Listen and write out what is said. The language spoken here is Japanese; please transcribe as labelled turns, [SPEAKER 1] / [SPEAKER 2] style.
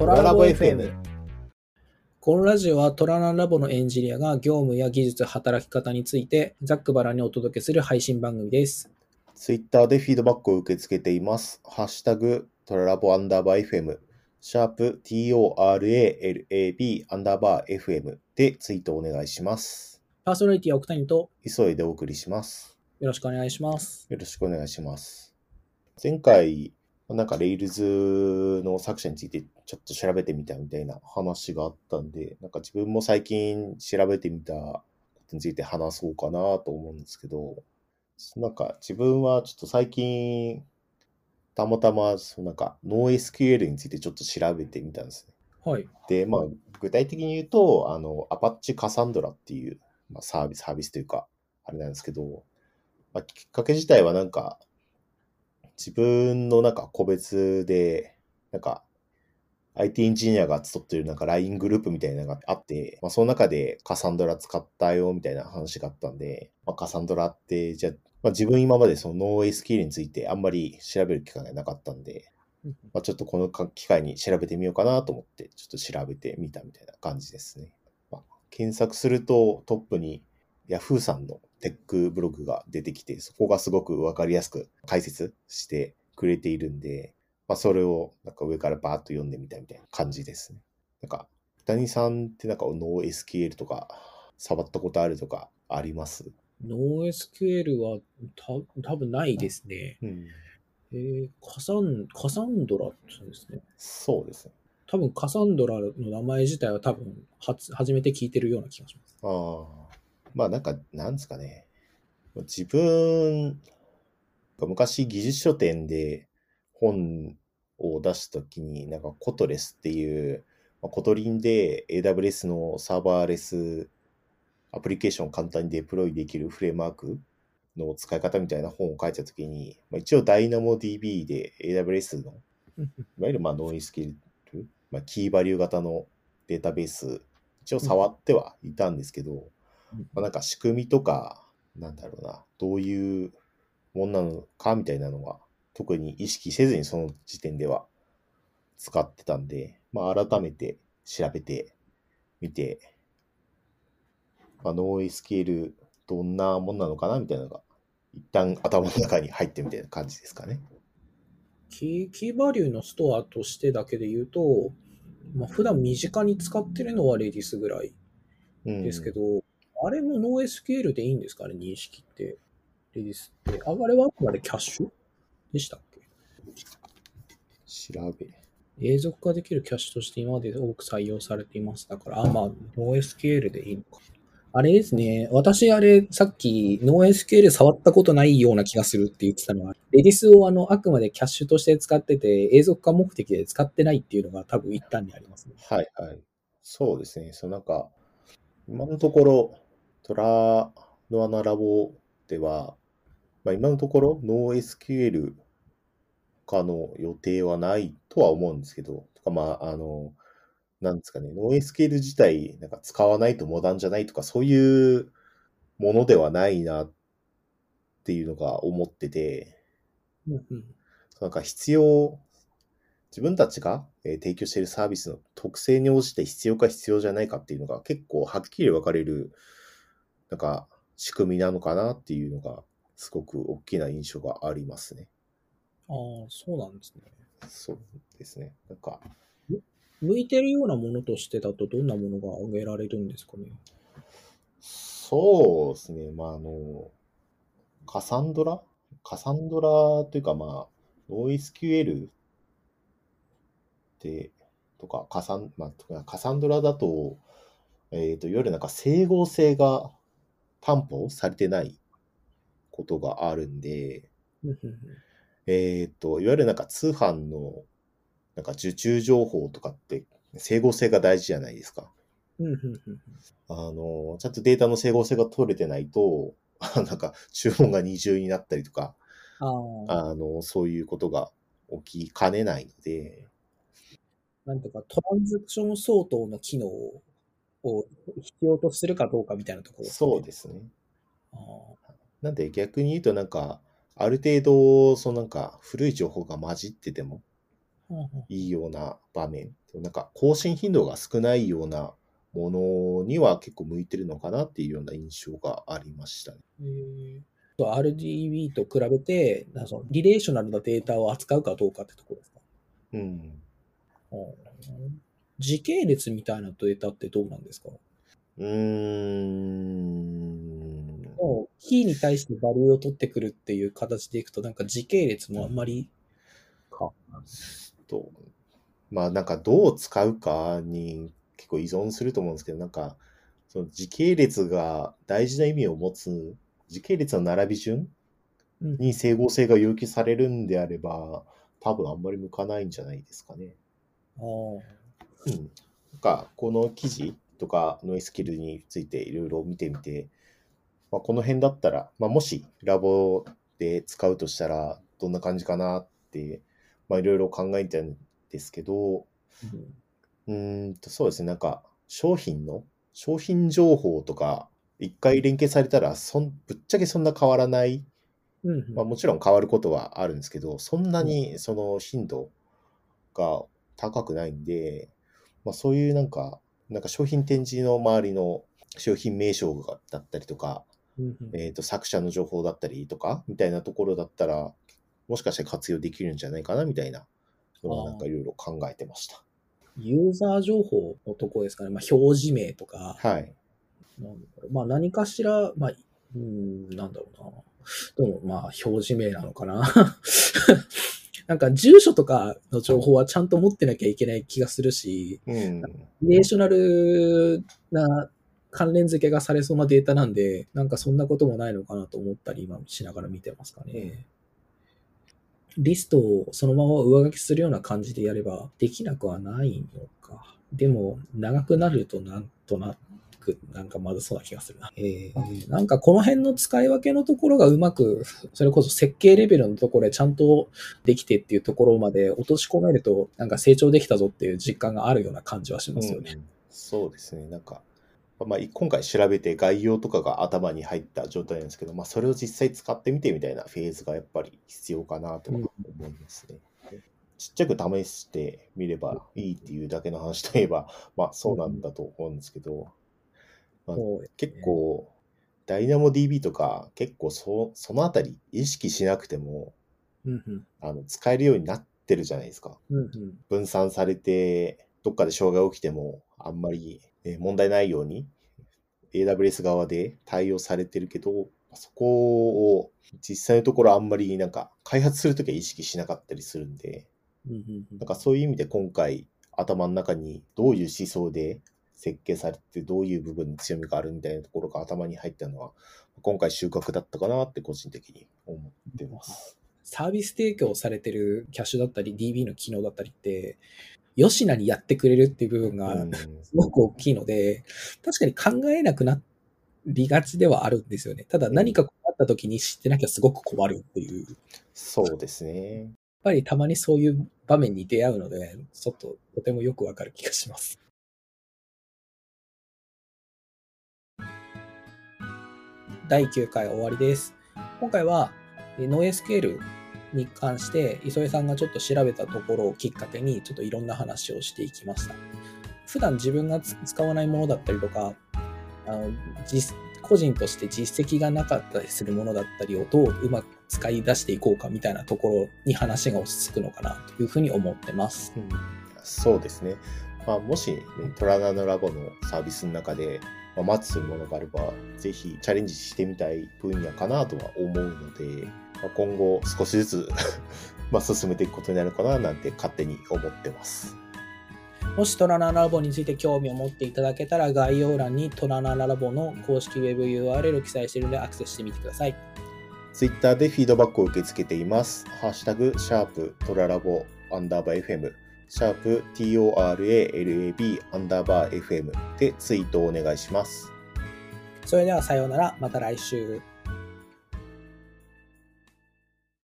[SPEAKER 1] トララボ FM。このラジオはトラナラボのエンジニアが業務や技術、働き方についてざっくばらんにお届けする配信番組です。
[SPEAKER 2] ツイッターでフィードバックを受け付けています。ハッシュタグ、トララボアンダーバー FM、シャープ TORALAB アンダーバー FM でツイートお願いします。
[SPEAKER 1] パーソナリティは奥谷と
[SPEAKER 2] 急いでお送りします。
[SPEAKER 1] よろしくお願いします。
[SPEAKER 2] よろしくお願いします。前回、なんか Rails の作者についてちょっと調べてみたみたいな話があったんで、なんか自分も最近調べてみたことについて話そうかなと思うんですけど、なんか自分はちょっと最近、たまたまそのなんか NoSQL についてちょっと調べてみたんですね。
[SPEAKER 1] はい。
[SPEAKER 2] で、まあ、具体的に言うと、あの、Apache Cassandra っていう、まあ、サービス、サービスというか、あれなんですけど、まあ、きっかけ自体はなんか、自分のなんか個別で、なんか、IT エンジニアが集ってるなんか LINE グループみたいなのがあって、まあ、その中でカサンドラ使ったよみたいな話があったんで、まあ、カサンドラって、じゃあ、まあ、自分今までその NoSQL についてあんまり調べる機会がなかったんで、まあ、ちょっとこの機会に調べてみようかなと思って、ちょっと調べてみたみたいな感じですね。まあ、検索するとトップに Yahoo さんのテックブログが出てきて、そこがすごくわかりやすく解説してくれているんで、まあ、それをなんか上からバーッと読んでみたみたいな感じですね。なんか、谷さんってなんか NoSQL とか触ったことあるとかあります
[SPEAKER 1] ？NoSQL はた多分ないですね。
[SPEAKER 2] うん。
[SPEAKER 1] えー、カサン、カサンドラですね。
[SPEAKER 2] そうですね。
[SPEAKER 1] 多分 Cassandra の名前自体は多分初初めて聞いてるような気がします。
[SPEAKER 2] ああ。まあなんか、なんですかね。自分、昔技術書典で本を出したときに、なんか Kotless っていう、まあ Kotlin で AWS のサーバーレスアプリケーションを簡単にデプロイできるフレームワークの使い方みたいな本を書いたときに、まあ、一応 DynamoDB で AWS のいわゆるまあノイスキル、まあ、キーバリュー型のデータベース、一応触ってはいたんですけど、まあ、なんか仕組みとか、なんだろうな、どういうもんなのかみたいなのは、特に意識せずにその時点では使ってたんで、まあ改めて調べてみて、まあ、NoSQL どんなもんなのかなみたいなのが、一旦頭の中に入ってみたいな感じですかね。
[SPEAKER 1] キーキーバリューのストアとしてだけで言うと、まあ、普段身近に使ってるのは Redis ぐらい
[SPEAKER 2] うん、
[SPEAKER 1] ですけど、あれも NoSQL でいいんですか？ね、認識って。Redis って。ああれはあくまでキャッシュでしたっけ？
[SPEAKER 2] 調べ。
[SPEAKER 1] 永続化できるキャッシュとして今まで多く採用されています。だから、あ、まあ、NoSQL でいいのか。あれですね。私、あれ、さっき NoSQL 触ったことないような気がするって言ってたのは、Redis をあの、あくまでキャッシュとして使ってて、永続化目的で使ってないっていうのが多分一端にありますね。
[SPEAKER 2] はいはい。そうですね。そのなんか、今のところ、トラノアナラボでは、まあ、今のところ NoSQL 化の予定はないとは思うんですけど、とかまあ、あの、なんですかね、NoSQL 自体、なんか使わないとモダンじゃないとか、そういうものではないなっていうのが思ってて、
[SPEAKER 1] うんうん。
[SPEAKER 2] なんか必要、自分たちがえー提供しているサービスの特性に応じて必要か必要じゃないかっていうのが結構はっきり分かれる、なんか仕組みなのかなっていうのがすごく大きな印象がありますね。
[SPEAKER 1] ああ、そうなんですね。
[SPEAKER 2] そうですね。なんか、
[SPEAKER 1] 向いてるようなものとしてだとどんなものが挙げられるんですかね？
[SPEAKER 2] そうですね。まあ、あの、カサンドラ？カサンドラというかまあ、NoSQL って、とか、カサン、まあ、とかカサンドラだと、えっ、と、いわゆるなんか整合性が担保されてないことがあるんで、えっ、と、いわゆるなんか通販のなんか受注情報とかって整合性が大事じゃないですか。あの、ちゃんとデータの整合性が取れてないと、なんか注文が二重になったりとか、
[SPEAKER 1] あ
[SPEAKER 2] の、そういうことが起きかねないので、
[SPEAKER 1] なんていうか、トランザクション相当の機能をを必要とするかどうかみたいなところ、
[SPEAKER 2] そうですね。なんで逆に言うとなんか、ある程度、そのなんか古い情報が混じってても、いいような場面、なんか更新頻度が少ないようなものには結構向いてるのかなっていうような印象がありましたね。
[SPEAKER 1] えー RDB と比べて、そのリレーショナルなデータを扱うかどうかってところですか、
[SPEAKER 2] うん。
[SPEAKER 1] うん時系列みたいなデータってどうなんですか？
[SPEAKER 2] うーん。
[SPEAKER 1] もう、キーに対してバリューを取ってくるっていう形でいくと、なんか時系列もあんまりか。
[SPEAKER 2] と、まあなんかどう使うかに結構依存すると思うんですけど、なんかその時系列が大事な意味を持つ、時系列の並び順
[SPEAKER 1] うん
[SPEAKER 2] に整合性が要求されるんであれば、多分あんまり向かないんじゃないですかね。
[SPEAKER 1] あー
[SPEAKER 2] うん。なんか、この記事とかのスキルについていろいろ見てみて、まあ、この辺だったら、まあ、もしラボで使うとしたら、どんな感じかなって、まあ、いろいろ考えてるんですけど、
[SPEAKER 1] うん。
[SPEAKER 2] うーんと、そうですね、なんか、商品の、商品情報とか、一回連携されたら、そん、ぶっちゃけそんな変わらない
[SPEAKER 1] うんうん。
[SPEAKER 2] まあ、もちろん変わることはあるんですけど、そんなにその頻度が高くないんで、まあ、そういうなんか、なんか商品展示の周りの商品名称がだったりとか、
[SPEAKER 1] うんうん
[SPEAKER 2] えー、と作者の情報だったりとか、みたいなところだったら、もしかして活用できるんじゃないかなみたいななんかいろいろ考えてました。
[SPEAKER 1] ユーザー情報のとこですかね。まあ、表示名とか、
[SPEAKER 2] はい。
[SPEAKER 1] まあ、何かしら、まあ、うん、なんだろうな。でも、まあ、表示名なのかな。なんか、住所とかの情報はちゃんと持ってなきゃいけない気がするし、
[SPEAKER 2] うん。
[SPEAKER 1] リレーショナルな関連付けがされそうなデータなんで、なんかそんなこともないのかなと思ったり、今しながら見てますかね。リストをそのまま上書きするような感じでやればできなくはないのか。でも、長くなるとなんとなく、なんかまずそうな気がするな。えー、なんかこの辺の使い分けのところがうまく、それこそ設計レベルのところでちゃんとできてっていうところまで落とし込めると、なんか成長できたぞっていう実感があるような感じはしますよね。
[SPEAKER 2] うんそうですね。なんか、まあ、今回調べて概要とかが頭に入った状態なんですけど、まあ、それを実際使ってみてみたいなフェーズがやっぱり必要かなとは思いますね。ちっちゃく試してみればいいっていうだけの話といえば、まあそうなんだと思うんですけど、まあ結構、ダイナモ DB とか結構そそのあたり意識しなくても
[SPEAKER 1] うんうん。
[SPEAKER 2] あの使えるようになってるじゃないですか。
[SPEAKER 1] うんうん。
[SPEAKER 2] 分散されて、どっかで障害起きても、あんまりえー問題ないように、AWS 側で対応されてるけど、そこを実際のところあんまりなんか開発するときは意識しなかったりするんで、
[SPEAKER 1] うんうんうん。
[SPEAKER 2] なんかそういう意味で今回頭の中にどういう思想で設計されてどういう部分に強みがあるみたいなところが頭に入ったのは、今回収穫だったかなって個人的に思ってます。
[SPEAKER 1] サービス提供されてるキャッシュだったり DB の機能だったりって、吉名にやってくれるっていう部分が
[SPEAKER 2] うん
[SPEAKER 1] すごく大きいので、確かに考えなくなりがちではあるんですよね。ただ何か困った時に知ってなきゃすごく困るっていう。やっ
[SPEAKER 2] そうですね。
[SPEAKER 1] ぱりたまにそういう場面に出会うので、ちょっととてもよくわかる気がします。第9回終わりです。今回はえノエスケールに関して磯江さんがちょっと調べたところをきっかけにちょっといろんな話をしていきました。普段自分が使わないものだったりとか、あの実個人として実績がなかったりするものだったりをどううまく使い出していこうかみたいなところに話が落ち着くのかなというふうに思ってます。
[SPEAKER 2] うんそうですね。まあ、もし、ね、トラナのラボのサービスの中で、まあ、マッチするものがあれば、ぜひチャレンジしてみたい分野かなとは思うので、まあ、今後少しずつ まあ進めていくことになるかななんて勝手に思ってます。
[SPEAKER 1] もしトラナラボについて興味を持っていただけたら概要欄にトラナラボの公式ウェブ URL を記載しているのでアクセスしてみてください。
[SPEAKER 2] Twitter でフィードバックを受け付けています。ハッシュタグ、シャープトララボアンダーバー FM、シャープ TORALAB アンダーバー FM でツイートをお願いします。
[SPEAKER 1] それではさようなら、また来週。